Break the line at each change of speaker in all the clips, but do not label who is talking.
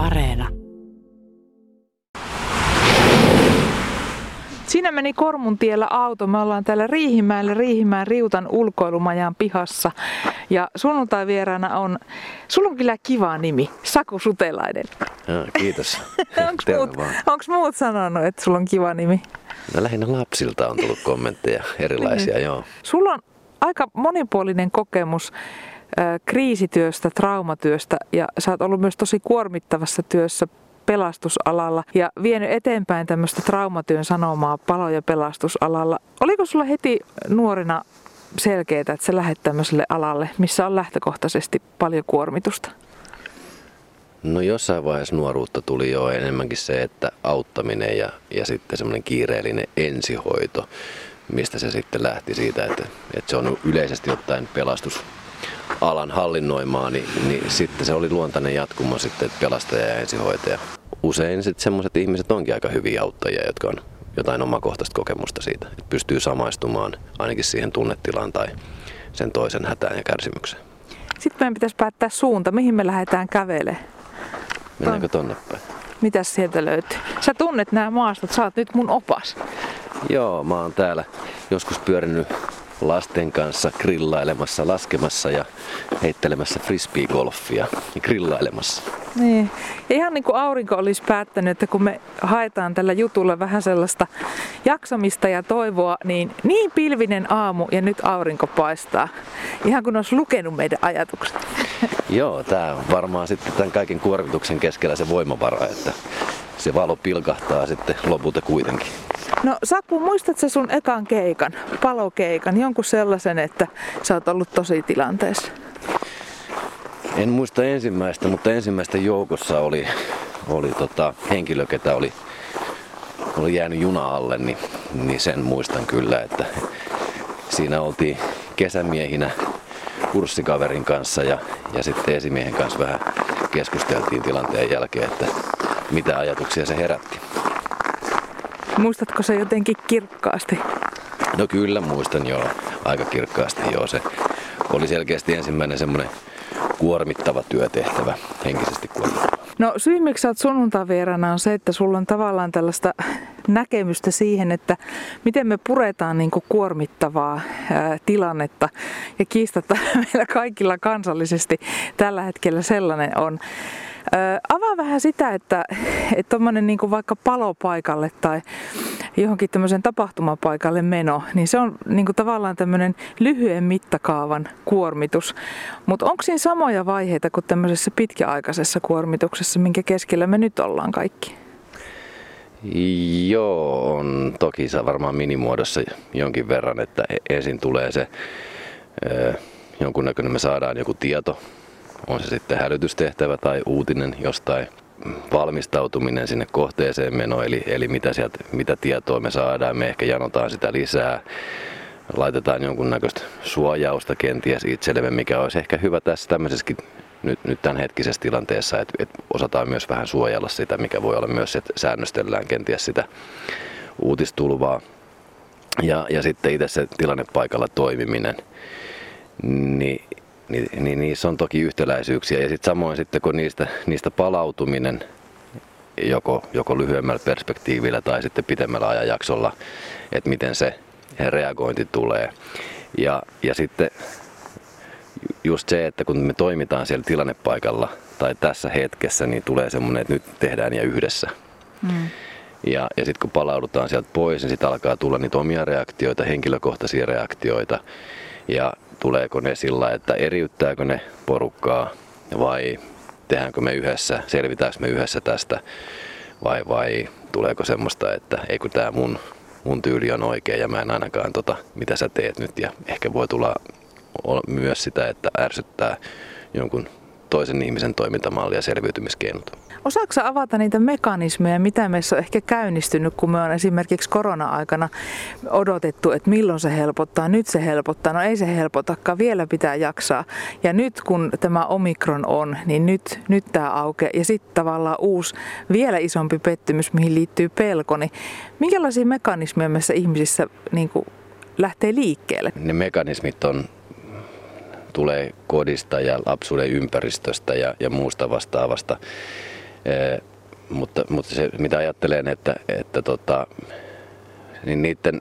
Areena.
Siinä meni Kormun tiellä auto. Me ollaan täällä Riihimäellä Riihimäen Riutan ulkoilumajan pihassa. Ja sunnuntai vieraana on, sulla on kyllä kiva nimi, Saku Sutelainen.
Ja, kiitos.
Onko
Terve
muut,
vaan.
onks muut sanonut, että sulla on kiva nimi?
No, lähinnä lapsilta on tullut kommentteja erilaisia, joo.
Sulla on aika monipuolinen kokemus kriisityöstä, traumatyöstä ja sä oot ollut myös tosi kuormittavassa työssä pelastusalalla ja vienyt eteenpäin tämmöistä traumatyön sanomaa palo- ja pelastusalalla. Oliko sulla heti nuorena selkeää, että sä lähdet tämmöiselle alalle, missä on lähtökohtaisesti paljon kuormitusta?
No jossain vaiheessa nuoruutta tuli jo enemmänkin se, että auttaminen ja, ja sitten semmoinen kiireellinen ensihoito, mistä se sitten lähti siitä, että, että se on yleisesti ottaen pelastusalan hallinnoimaa, niin, niin sitten se oli luontainen jatkumo sitten, että pelastaja ja ensihoitaja. Usein sitten semmoiset ihmiset onkin aika hyviä auttajia, jotka on jotain omakohtaista kokemusta siitä, että pystyy samaistumaan ainakin siihen tunnetilaan tai sen toisen hätään ja kärsimykseen.
Sitten meidän pitäisi päättää suunta, mihin me lähdetään kävelemään.
Mennäänkö tonne päin?
Mitäs sieltä löytyy? Sä tunnet nämä maastot, sä oot nyt mun opas.
Joo, mä oon täällä joskus pyörinyt lasten kanssa grillailemassa, laskemassa ja heittelemässä frisbee-golfia ja grillailemassa.
Niin. Ja ihan niin kuin aurinko olisi päättänyt, että kun me haetaan tällä jutulla vähän sellaista jaksamista ja toivoa, niin niin pilvinen aamu ja nyt aurinko paistaa. Ihan kun olisi lukenut meidän ajatukset.
Joo, tää on varmaan sitten tämän kaiken kuormituksen keskellä se voimavara, että se valo pilkahtaa sitten lopulta kuitenkin.
No Saku, muistatko sun ekan keikan, palokeikan, jonkun sellaisen, että sä oot ollut tosi tilanteessa?
En muista ensimmäistä, mutta ensimmäisten joukossa oli, oli tota, henkilö, ketä oli, oli jäänyt juna alle, niin, niin sen muistan kyllä, että siinä oltiin kesämiehinä kurssikaverin kanssa ja, ja sitten esimiehen kanssa vähän keskusteltiin tilanteen jälkeen, että mitä ajatuksia se herätti.
Muistatko se jotenkin kirkkaasti?
No kyllä muistan jo aika kirkkaasti joo. Se oli selkeästi ensimmäinen semmoinen kuormittava työtehtävä, henkisesti kuormittava.
No syy, miksi sä oot sunnuntavieraana on se, että sulla on tavallaan tällaista näkemystä siihen, että miten me puretaan niin kuin kuormittavaa ää, tilannetta. Ja kiistatta meillä kaikilla kansallisesti tällä hetkellä sellainen on. Ää, avaa vähän sitä, että, tommonen niin vaikka palopaikalle tai johonkin tämmöisen tapahtumapaikalle meno, niin se on niin kuin tavallaan tämmöinen lyhyen mittakaavan kuormitus. Mutta onko siinä samoja vaiheita kuin tämmöisessä pitkäaikaisessa kuormituksessa, minkä keskellä me nyt ollaan kaikki?
Joo, on toki se varmaan minimuodossa jonkin verran, että ensin tulee se jonkunnäköinen, me saadaan joku tieto, on se sitten hälytystehtävä tai uutinen jostain valmistautuminen sinne kohteeseen meno, eli, eli mitä, sieltä, mitä tietoa me saadaan, me ehkä janotaan sitä lisää, laitetaan jonkunnäköistä suojausta kenties itsellemme, mikä olisi ehkä hyvä tässä tämmöisessäkin nyt, nyt tämänhetkisessä tilanteessa, että, että osataan myös vähän suojella sitä, mikä voi olla myös, että säännöstellään kenties sitä uutistulvaa. Ja, ja sitten itse se tilannepaikalla toimiminen, niin, niin, niin niissä on toki yhtäläisyyksiä. Ja sitten samoin sitten kun niistä, niistä palautuminen joko, joko lyhyemmällä perspektiivillä tai sitten pitemmällä ajanjaksolla, että miten se reagointi tulee. Ja, ja sitten just se, että kun me toimitaan siellä tilannepaikalla tai tässä hetkessä, niin tulee semmoinen, että nyt tehdään ja yhdessä. Mm. Ja, ja sitten kun palaudutaan sieltä pois, niin sitten alkaa tulla niitä omia reaktioita, henkilökohtaisia reaktioita. Ja tuleeko ne sillä, että eriyttääkö ne porukkaa vai tehdäänkö me yhdessä, selvitäänkö me yhdessä tästä vai, vai tuleeko semmoista, että ei kun tämä mun, mun tyyli on oikea ja mä en ainakaan tota, mitä sä teet nyt ja ehkä voi tulla myös sitä, että ärsyttää jonkun toisen ihmisen toimintamalli ja selviytymiskeinot.
Osaatko avata niitä mekanismeja, mitä meissä on ehkä käynnistynyt, kun me on esimerkiksi korona-aikana odotettu, että milloin se helpottaa, nyt se helpottaa, no ei se helpotakaan, vielä pitää jaksaa. Ja nyt kun tämä omikron on, niin nyt, nyt tämä aukeaa. Ja sitten tavallaan uusi, vielä isompi pettymys, mihin liittyy pelko, niin minkälaisia mekanismeja meissä ihmisissä niin kuin lähtee liikkeelle?
Ne mekanismit on tulee kodista ja lapsuuden ympäristöstä ja, ja muusta vastaavasta. Mutta, mutta se, mitä ajattelen, että, että tota, niin niiden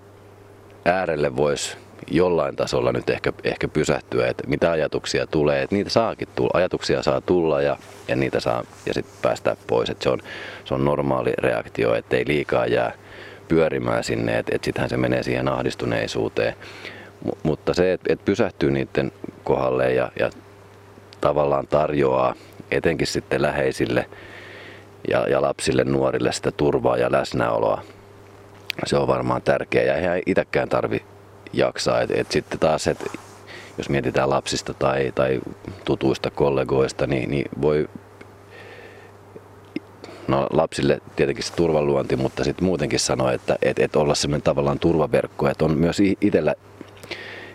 äärelle voisi jollain tasolla nyt ehkä, ehkä pysähtyä, että mitä ajatuksia tulee, että niitä saakin tulla, ajatuksia saa tulla ja, ja niitä saa ja sitten päästää pois, että se on, se on normaali reaktio, että ei liikaa jää pyörimään sinne, että, että sittenhän se menee siihen ahdistuneisuuteen. M- mutta se, että, että pysähtyy niiden kohdalle ja, ja tavallaan tarjoaa etenkin sitten läheisille ja, ja lapsille, nuorille sitä turvaa ja läsnäoloa, se on varmaan tärkeää ja eihän itsekään tarvi jaksaa. Et, et sitten taas, et, jos mietitään lapsista tai, tai tutuista kollegoista, niin, niin voi no lapsille tietenkin se turvaluonti, mutta sitten muutenkin sanoa, että et, et olla semmoinen tavallaan turvaverkko, että on myös itsellä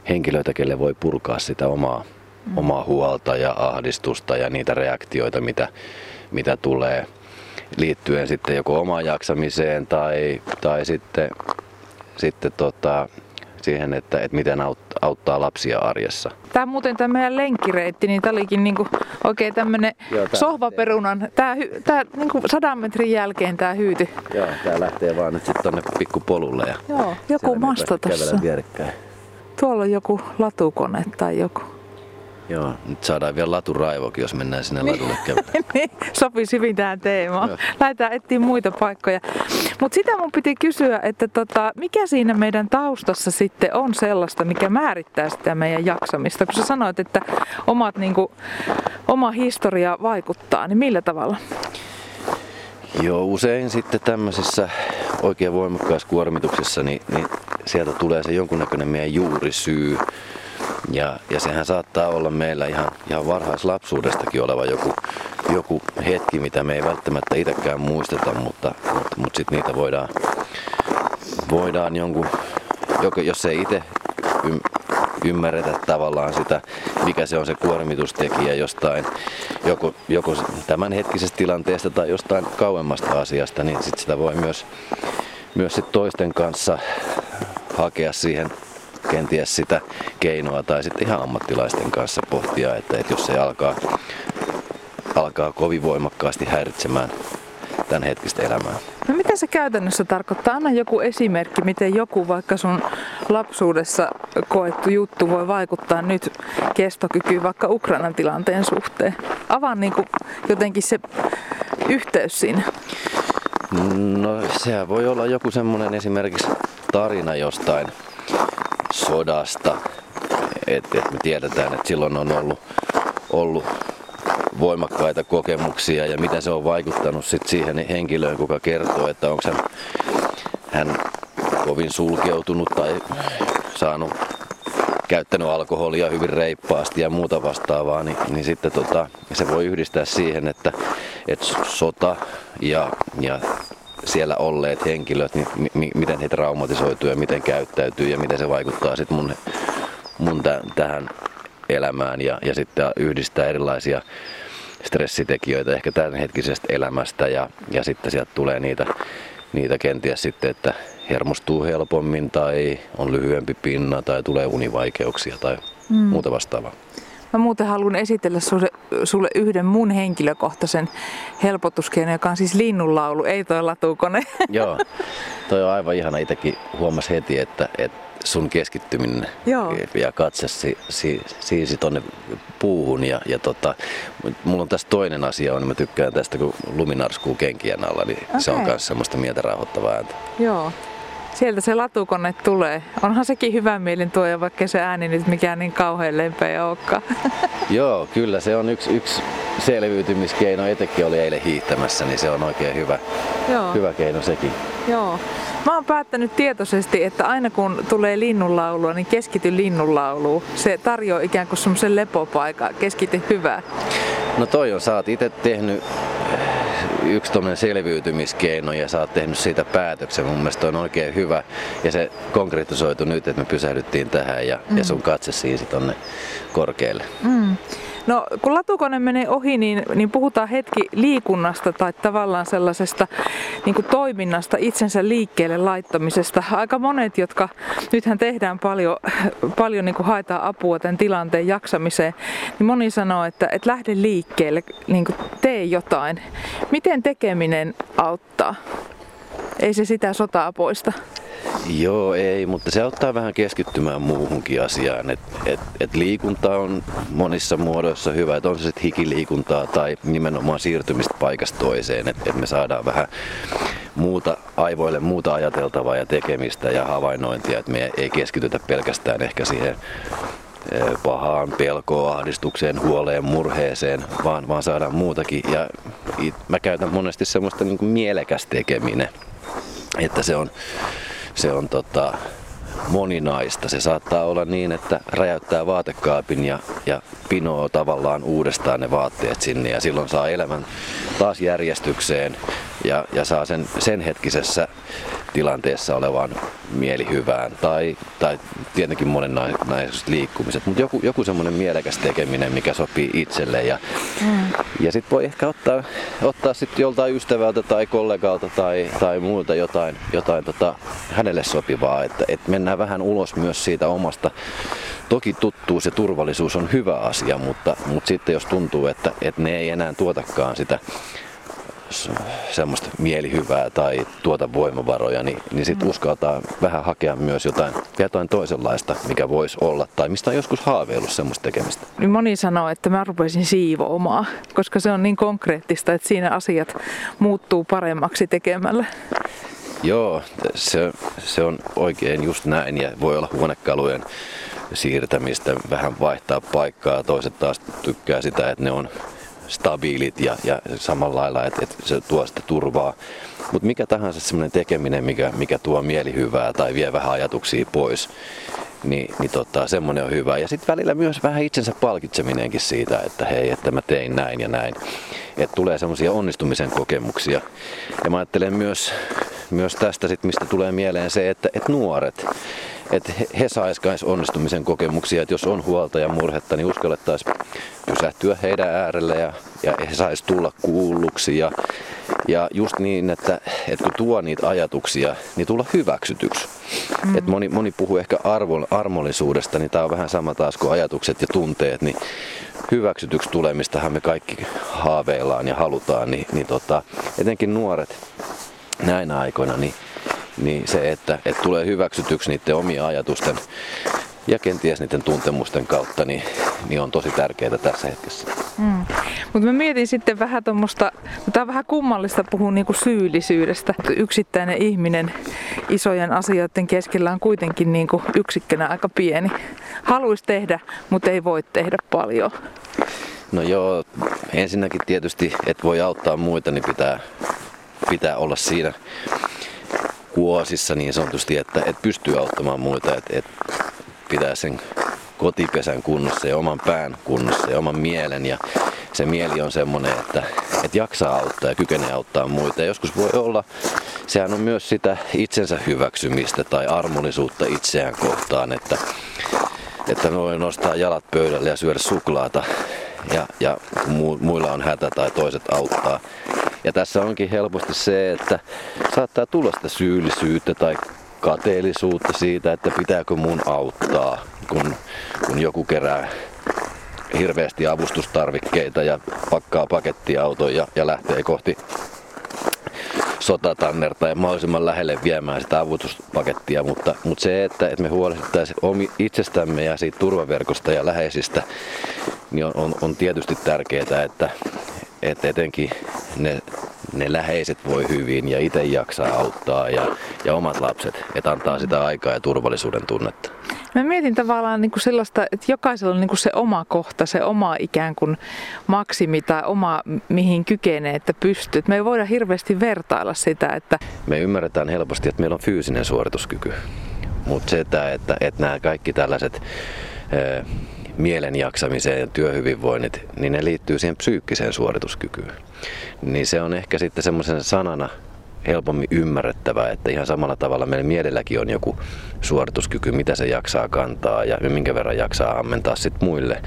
henkilöitä, kelle voi purkaa sitä omaa, mm. omaa huolta ja ahdistusta ja niitä reaktioita, mitä, mitä tulee liittyen sitten joko omaan jaksamiseen tai, tai sitten, sitten tota, siihen, että, että miten auttaa lapsia arjessa.
Tämä muuten tämä meidän lenkkireitti, niin tämä olikin niinku oikein tämmöinen sohvaperunan, tämä, tämä niinku sadan metrin jälkeen tämä hyyti.
Joo, tämä lähtee vaan nyt sitten tonne pikkupolulle. Ja
Joo, joku masto tuossa. Tuolla on joku latukone tai joku.
Joo, nyt saadaan vielä laturaivokin, jos mennään sinne niin. ladulle käymään.
niin, sopisi hyvin tähän teemaan. Joo. Lähdetään etsiä muita paikkoja. Mutta sitä mun piti kysyä, että tota, mikä siinä meidän taustassa sitten on sellaista, mikä määrittää sitä meidän jaksamista? Kun sä sanoit, että omat, niinku, oma historia vaikuttaa, niin millä tavalla?
Joo, usein sitten tämmöisissä oikein voimakkaassa kuormituksessa, niin, niin sieltä tulee se jonkunnäköinen meidän juurisyy. Ja, ja sehän saattaa olla meillä ihan, ihan varhaislapsuudestakin oleva joku, joku hetki, mitä me ei välttämättä itsekään muisteta, mutta, mutta, mutta sitten niitä voidaan, voidaan jonkun, jos ei itse ymmärretä tavallaan sitä, mikä se on se kuormitustekijä jostain, joko, joko tämänhetkisestä tilanteesta tai jostain kauemmasta asiasta, niin sit sitä voi myös, myös sit toisten kanssa hakea siihen kenties sitä keinoa tai sitten ihan ammattilaisten kanssa pohtia, että, että jos se alkaa, alkaa kovin voimakkaasti häiritsemään tämän hetkistä elämää.
No mitä se käytännössä tarkoittaa? Anna joku esimerkki, miten joku vaikka sun lapsuudessa koettu juttu voi vaikuttaa nyt kestokykyyn vaikka Ukrainan tilanteen suhteen. Avaa niin kuin jotenkin se yhteys siinä.
No sehän voi olla joku semmoinen esimerkiksi tarina jostain sodasta. Et, et me tiedetään, että silloin on ollut, ollut voimakkaita kokemuksia ja mitä se on vaikuttanut sit siihen henkilöön, kuka kertoo, että onko hän, hän kovin sulkeutunut tai saanut käyttänyt alkoholia hyvin reippaasti ja muuta vastaavaa, niin, niin sitten tota, se voi yhdistää siihen, että, että sota ja, ja siellä olleet henkilöt, niin mi- miten he traumatisoituu ja miten käyttäytyy ja miten se vaikuttaa sitten mun, mun t- tähän elämään ja, ja sitten yhdistää erilaisia stressitekijöitä ehkä tämänhetkisestä elämästä ja, ja sitten sieltä tulee niitä, niitä kenties sitten, että hermostuu helpommin tai on lyhyempi pinna tai tulee univaikeuksia tai mm. muuta vastaavaa.
Mä muuten haluan esitellä sulle, sulle yhden mun henkilökohtaisen helpotuskeinon, joka on siis linnunlaulu, ei toi latukone.
Joo, toi on aivan ihana. Itsekin huomasi heti, että, että sun keskittyminen Joo. ja katse si, si, siisi tonne puuhun. Ja, ja tota, mulla on tässä toinen asia, on, mä tykkään tästä, kun luminarskuu kenkien alla, niin okay. se on myös semmoista mieltä rauhoittavaa ääntä.
Joo. Sieltä se latukone tulee. Onhan sekin hyvä mielin tuo, vaikka se ääni nyt mikään niin kauhean lempeä olekaan.
Joo, kyllä se on yksi, yksi selviytymiskeino. Etenkin oli eilen hiihtämässä, niin se on oikein hyvä, Joo. hyvä keino sekin.
Joo. Mä oon päättänyt tietoisesti, että aina kun tulee linnunlaulua, niin keskity linnunlauluun. Se tarjoaa ikään kuin semmoisen lepopaikan. Keskity hyvää.
No toi on, sä oot itse tehnyt yksi tuommoinen selviytymiskeino ja sä oot tehnyt siitä päätöksen. Mun mielestä on oikein hyvä ja se konkretisoitu nyt, että me pysähdyttiin tähän ja, mm. ja sun katse siisi tonne korkealle. Mm.
No kun latukone menee ohi, niin, niin puhutaan hetki liikunnasta tai tavallaan sellaisesta niin kuin toiminnasta, itsensä liikkeelle laittamisesta. Aika monet, jotka nythän tehdään paljon, paljon niin kuin haetaan apua tämän tilanteen jaksamiseen, niin moni sanoo, että, että lähde liikkeelle, niin kuin tee jotain. Miten tekeminen auttaa? Ei se sitä sotaa poista.
Joo, ei, mutta se auttaa vähän keskittymään muuhunkin asiaan. Et, et, et liikunta on monissa muodoissa hyvä, että on se sitten hikiliikuntaa tai nimenomaan siirtymistä paikasta toiseen, että et me saadaan vähän muuta aivoille muuta ajateltavaa ja tekemistä ja havainnointia, että me ei keskitytä pelkästään ehkä siihen e, pahaan pelkoon, ahdistukseen, huoleen, murheeseen, vaan, vaan saadaan muutakin. Ja mä käytän monesti semmoista niin mielekäs tekeminen, että se on se on tota, moninaista. Se saattaa olla niin, että räjäyttää vaatekaapin ja, ja pinoo tavallaan uudestaan ne vaatteet sinne ja silloin saa elämän taas järjestykseen ja, ja saa sen, sen hetkisessä tilanteessa olevaan mielihyvään. Tai, tai tietenkin monennaiset liikkumiset, mutta joku, joku semmoinen mielekäs tekeminen, mikä sopii itselle. Ja, mm. ja sitten voi ehkä ottaa, ottaa sitten joltain ystävältä tai kollegalta tai, tai muulta jotain, jotain tota, hänelle sopivaa, että, että mennään vähän ulos myös siitä omasta. Toki tuttuus ja turvallisuus on hyvä asia, mutta, mutta sitten jos tuntuu, että, että ne ei enää tuotakaan sitä semmoista mielihyvää tai tuota voimavaroja, niin, niin sitten mm. uskaltaa vähän hakea myös jotain, jotain toisenlaista, mikä voisi olla tai mistä on joskus haaveillut semmoista tekemistä.
Niin moni sanoo, että mä rupesin siivoamaan, koska se on niin konkreettista, että siinä asiat muuttuu paremmaksi tekemällä.
Joo, se, se on oikein just näin ja voi olla huonekalujen siirtämistä, vähän vaihtaa paikkaa. Toiset taas tykkää sitä, että ne on stabiilit ja, ja samalla lailla, että, että se tuo sitä turvaa. Mutta mikä tahansa semmoinen tekeminen, mikä, mikä tuo mielihyvää tai vie vähän ajatuksia pois, niin, niin tota, semmoinen on hyvä. Ja sitten välillä myös vähän itsensä palkitseminenkin siitä, että hei, että mä tein näin ja näin. Että tulee semmoisia onnistumisen kokemuksia. Ja mä ajattelen myös, myös tästä, sit, mistä tulee mieleen se, että, että nuoret, että he saisivat onnistumisen kokemuksia, että jos on huolta ja murhetta, niin uskallettaisiin pysähtyä heidän äärelle ja, ja he saisi tulla kuulluksi ja, ja just niin, että, että kun tuo niitä ajatuksia, niin tulla hyväksytyksi. Mm. Et moni, moni puhuu ehkä arvo, armollisuudesta, niin tämä on vähän sama taas kuin ajatukset ja tunteet, niin hyväksytyksi tulemistahan me kaikki haaveillaan ja halutaan, niin, niin tota, etenkin nuoret näinä aikoina, niin niin se, että, että tulee hyväksytyksi niiden omia ajatusten ja kenties niiden tuntemusten kautta, niin, niin on tosi tärkeää tässä hetkessä. Mm.
Mutta mä mietin sitten vähän tuommoista, tämä on vähän kummallista puhua niinku syyllisyydestä. Yksittäinen ihminen isojen asioiden keskellä on kuitenkin niinku yksikkönä aika pieni. Haluaisi tehdä, mutta ei voi tehdä paljon.
No joo, ensinnäkin tietysti, että voi auttaa muita, niin pitää, pitää olla siinä kuosissa niin sanotusti, että, että pystyy auttamaan muita, että, että pitää sen kotipesän kunnossa ja oman pään kunnossa ja oman mielen ja se mieli on semmoinen, että, että jaksaa auttaa ja kykenee auttaa muita. Ja joskus voi olla, sehän on myös sitä itsensä hyväksymistä tai armollisuutta itseään kohtaan, että, että voi nostaa jalat pöydälle ja syödä suklaata ja, ja muilla on hätä tai toiset auttaa. Ja tässä onkin helposti se, että saattaa tulla sitä syyllisyyttä tai kateellisuutta siitä, että pitääkö mun auttaa, kun, kun joku kerää hirveästi avustustarvikkeita ja pakkaa pakettiauton ja, ja lähtee kohti sotatannerta ja mahdollisimman lähelle viemään sitä avustuspakettia, mutta, mutta se, että, että me huolehdittaisiin itsestämme ja siitä turvaverkosta ja läheisistä, niin on, on, on tietysti tärkeää, että, että etenkin ne, ne läheiset voi hyvin ja itse jaksaa auttaa ja, ja omat lapset, että antaa sitä aikaa ja turvallisuuden tunnetta.
Mä mietin tavallaan niin kuin sellaista, että jokaisella on niin kuin se oma kohta, se oma ikään kuin maksimi tai oma mihin kykenee, että pystyy. Me ei voida hirveästi vertailla sitä. Että...
Me ymmärretään helposti, että meillä on fyysinen suorituskyky. Mutta se, että, että, että nämä kaikki tällaiset mielen jaksamiseen ja työhyvinvoinnit, niin ne liittyy siihen psyykkiseen suorituskykyyn. Niin se on ehkä sitten semmoisen sanana helpommin ymmärrettävää, että ihan samalla tavalla meidän mielelläkin on joku suorituskyky, mitä se jaksaa kantaa ja minkä verran jaksaa ammentaa sitten muille.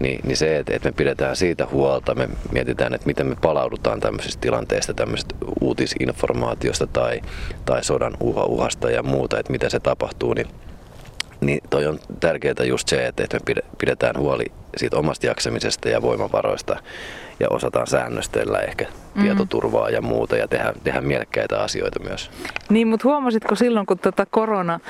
niin, niin se, että, että me pidetään siitä huolta, me mietitään, että miten me palaudutaan tämmöisistä tilanteista, tämmöisestä uutisinformaatiosta tai, tai sodan uhasta ja muuta, että mitä se tapahtuu, niin niin toi on tärkeää just se, että me pidetään huoli siitä omasta jaksamisesta ja voimavaroista ja osataan säännöstellä ehkä mm. tietoturvaa ja muuta ja tehdä, tehdä mielekkäitä asioita myös.
Niin, mutta huomasitko silloin, kun tätä korona,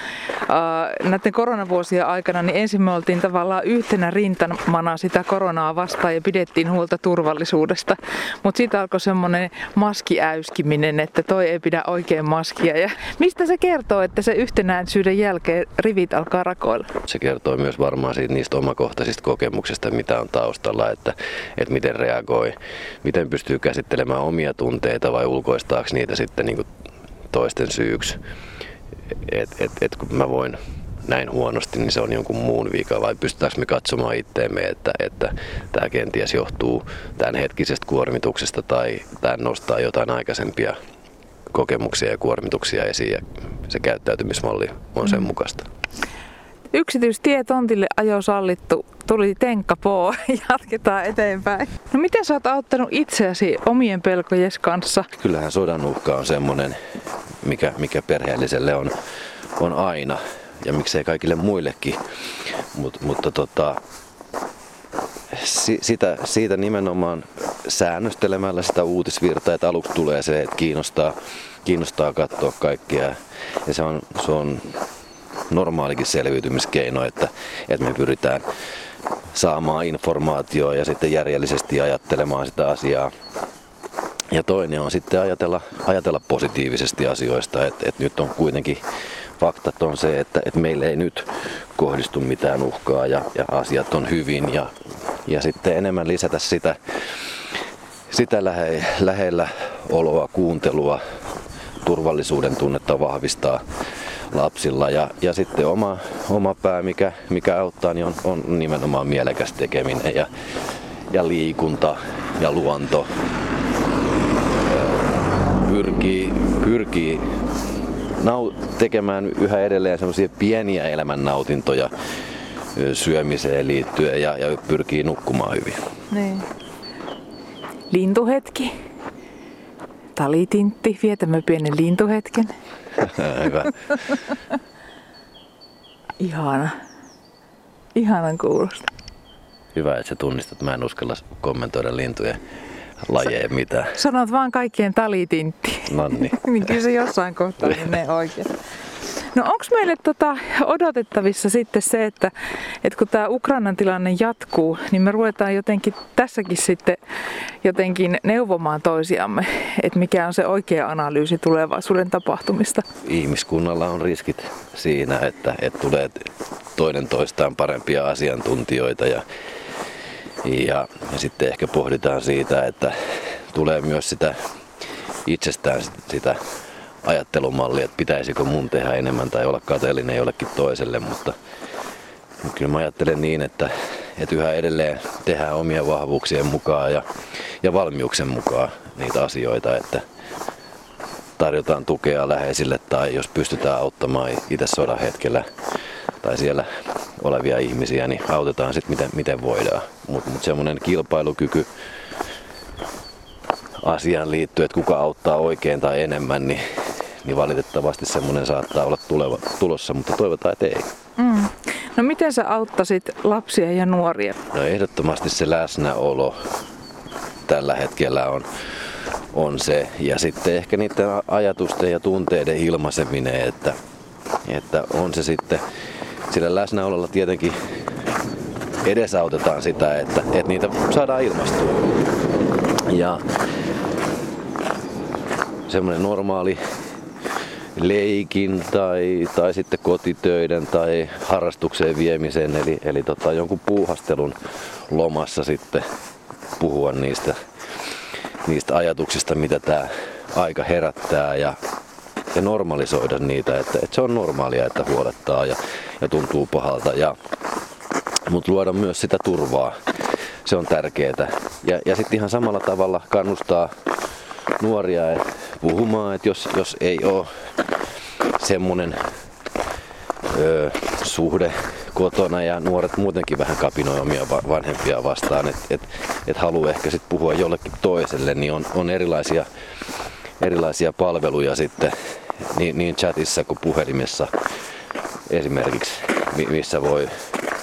äh, näiden koronavuosien aikana, niin ensin me oltiin tavallaan yhtenä rintamana sitä koronaa vastaan ja pidettiin huolta turvallisuudesta. Mutta siitä alkoi semmoinen maskiäyskiminen, että toi ei pidä oikein maskia. Ja mistä se kertoo, että se yhtenäisyyden jälkeen rivit alkaa rakoilla?
Se kertoo myös varmaan siitä niistä omakohtaisista kokemuksista, mitä on taustalla, että, että miten reagoi, miten pystyy käsittelemään omia tunteita vai ulkoistaako niitä sitten niin toisten syyksi. Että et, et kun mä voin näin huonosti, niin se on jonkun muun vika vai pystytäänkö me katsomaan itteemme, että, että tämä kenties johtuu tämän hetkisestä kuormituksesta tai tämä nostaa jotain aikaisempia kokemuksia ja kuormituksia esiin ja se käyttäytymismalli on sen mm. mukaista.
Yksityistie tontille ajo sallittu, tuli tenkka poo, jatketaan eteenpäin. No miten sä oot auttanut itseäsi omien pelkojes kanssa?
Kyllähän sodan uhka on semmonen, mikä, mikä perheelliselle on, on aina ja miksei kaikille muillekin. Mut, mutta tota, si, sitä, siitä nimenomaan säännöstelemällä sitä uutisvirtaa, että aluksi tulee se, että kiinnostaa, kiinnostaa katsoa kaikkia. Ja se on, se on normaalikin selviytymiskeino, että, että me pyritään saamaan informaatiota ja sitten järjellisesti ajattelemaan sitä asiaa. Ja toinen on sitten ajatella, ajatella positiivisesti asioista, että, että nyt on kuitenkin faktat on se, että, että meille ei nyt kohdistu mitään uhkaa ja, ja asiat on hyvin. Ja, ja sitten enemmän lisätä sitä, sitä lähe, lähellä oloa, kuuntelua, turvallisuuden tunnetta vahvistaa lapsilla. Ja, ja sitten oma, oma pää, mikä, mikä auttaa, niin on, on nimenomaan mielekäs tekeminen ja, ja liikunta ja luonto. Pyrkii, pyrkii nau, tekemään yhä edelleen semmoisia pieniä elämännautintoja syömiseen liittyen ja, ja pyrkii nukkumaan hyvin.
Niin. Lintuhetki. Talitintti, vietämme pienen lintuhetken. Hyvä. Ihana. Ihanan kuulosta.
Hyvä, että sä tunnistat. Mä en uskalla kommentoida lintujen lajeja mitään.
Sanot vaan kaikkien talitintti.
Nonni.
niin kyllä se jossain kohtaa menee oikein. No onko meille tota odotettavissa sitten se, että, että kun tämä Ukrainan tilanne jatkuu, niin me ruvetaan jotenkin tässäkin sitten jotenkin neuvomaan toisiamme, että mikä on se oikea analyysi tulevaisuuden tapahtumista?
Ihmiskunnalla on riskit siinä, että, että tulee toinen toistaan parempia asiantuntijoita ja, ja, ja sitten ehkä pohditaan siitä, että tulee myös sitä itsestään sitä ajattelumalli, että pitäisikö mun tehdä enemmän tai olla kateellinen jollekin toiselle, mutta kyllä mä ajattelen niin, että, että yhä edelleen tehdään omia vahvuuksien mukaan ja, ja valmiuksen mukaan niitä asioita, että tarjotaan tukea läheisille tai jos pystytään auttamaan itse sodan hetkellä tai siellä olevia ihmisiä, niin autetaan sitten miten, miten voidaan. Mutta mut semmoinen kilpailukyky asiaan liittyen, että kuka auttaa oikein tai enemmän, niin niin valitettavasti semmoinen saattaa olla tuleva, tulossa, mutta toivotaan, että ei. Mm.
No miten sä auttasit lapsia ja nuoria?
No ehdottomasti se läsnäolo tällä hetkellä on, on se. Ja sitten ehkä niiden ajatusten ja tunteiden ilmaiseminen, että, että on se sitten sillä läsnäololla tietenkin edesautetaan sitä, että, että niitä saadaan ilmastua. Ja semmoinen normaali leikin tai, tai sitten kotitöiden tai harrastukseen viemiseen, eli, eli tota, jonkun puuhastelun lomassa sitten puhua niistä, niistä ajatuksista, mitä tämä aika herättää ja, ja normalisoida niitä, että, että se on normaalia, että huolettaa ja, ja tuntuu pahalta. Ja, mutta luoda myös sitä turvaa, se on tärkeää. Ja, ja sitten ihan samalla tavalla kannustaa nuoria puhumaan, että jos, jos ei ole semmonen ö, suhde kotona ja nuoret muutenkin vähän kapinoi omia vanhempia vastaan, että et, et haluaa ehkä sitten puhua jollekin toiselle, niin on, on erilaisia, erilaisia palveluja sitten niin, niin chatissa kuin puhelimessa esimerkiksi, missä voi,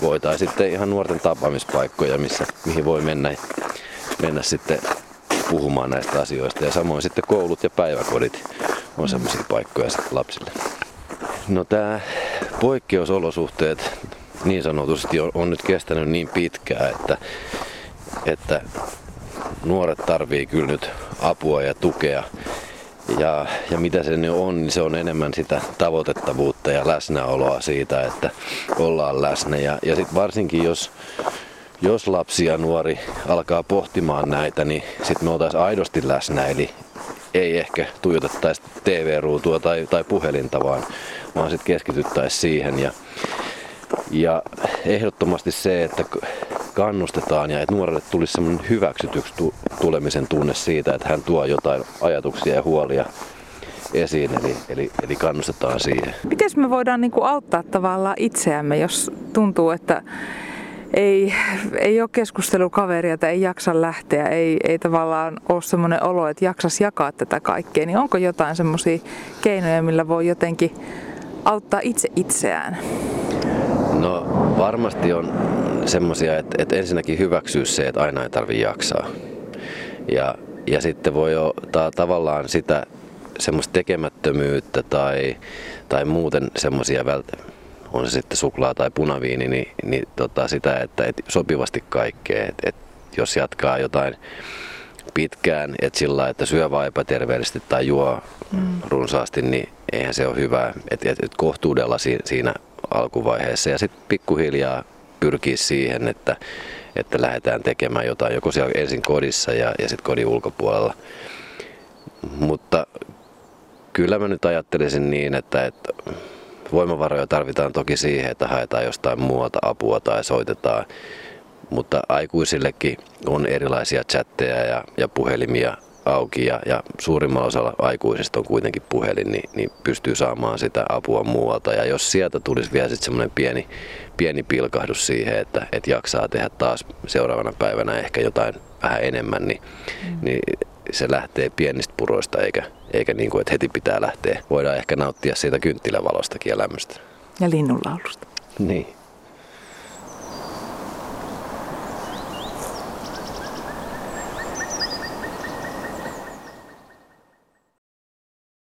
voi tai sitten ihan nuorten tapaamispaikkoja, missä, mihin voi mennä, mennä sitten puhumaan näistä asioista. Ja samoin sitten koulut ja päiväkodit on sellaisia paikkoja lapsille. No tämä poikkeusolosuhteet niin sanotusti on, on nyt kestänyt niin pitkään, että, että nuoret tarvii kyllä nyt apua ja tukea. Ja, ja mitä se nyt on, niin se on enemmän sitä tavoitettavuutta ja läsnäoloa siitä, että ollaan läsnä. Ja, ja sitten varsinkin jos, jos lapsi ja nuori alkaa pohtimaan näitä, niin sitten me oltaisiin aidosti läsnä. Eli ei ehkä tuijotettaisi TV-ruutua tai, tai puhelinta, vaan, vaan sitten keskityttäisiin siihen. Ja, ja ehdottomasti se, että kannustetaan ja että nuorelle tulisi semmoinen hyväksytyksi tulemisen tunne siitä, että hän tuo jotain ajatuksia ja huolia esiin, eli, eli, eli kannustetaan siihen.
Miten me voidaan niin kuin auttaa tavallaan itseämme, jos tuntuu, että ei, ei ole keskustelukaveria tai ei jaksa lähteä, ei, ei tavallaan ole semmoinen olo, että jaksas jakaa tätä kaikkea, niin onko jotain semmoisia keinoja, millä voi jotenkin auttaa itse itseään?
No varmasti on semmoisia, että, että ensinnäkin hyväksyä se, että aina ei tarvitse jaksaa. Ja, ja sitten voi ottaa tavallaan sitä semmoista tekemättömyyttä tai, tai muuten semmoisia on se sitten suklaa tai punaviini, niin, niin tota sitä, että et sopivasti kaikkea. Et, et jos jatkaa jotain pitkään, että sillä että syö vaan epäterveellisesti tai juo mm. runsaasti, niin eihän se ole hyvä. Et, et, et kohtuudella siinä, siinä alkuvaiheessa ja sitten pikkuhiljaa pyrkii siihen, että, että lähdetään tekemään jotain joko siellä ensin kodissa ja, ja sitten kodin ulkopuolella. Mutta kyllä mä nyt ajattelisin niin, että, että voimavaroja tarvitaan toki siihen, että haetaan jostain muualta apua tai soitetaan, mutta aikuisillekin on erilaisia chatteja ja, ja puhelimia auki ja, ja suurimmalla osalla aikuisista on kuitenkin puhelin, niin, niin pystyy saamaan sitä apua muualta. Ja jos sieltä tulisi vielä sitten semmoinen pieni, pieni pilkahdus siihen, että, että jaksaa tehdä taas seuraavana päivänä ehkä jotain vähän enemmän, niin, mm. niin se lähtee pienistä puroista eikä, eikä niin kuin, että heti pitää lähteä. Voidaan ehkä nauttia siitä kynttilävalostakin ja lämmöstä.
Ja linnunlaulusta.
Niin.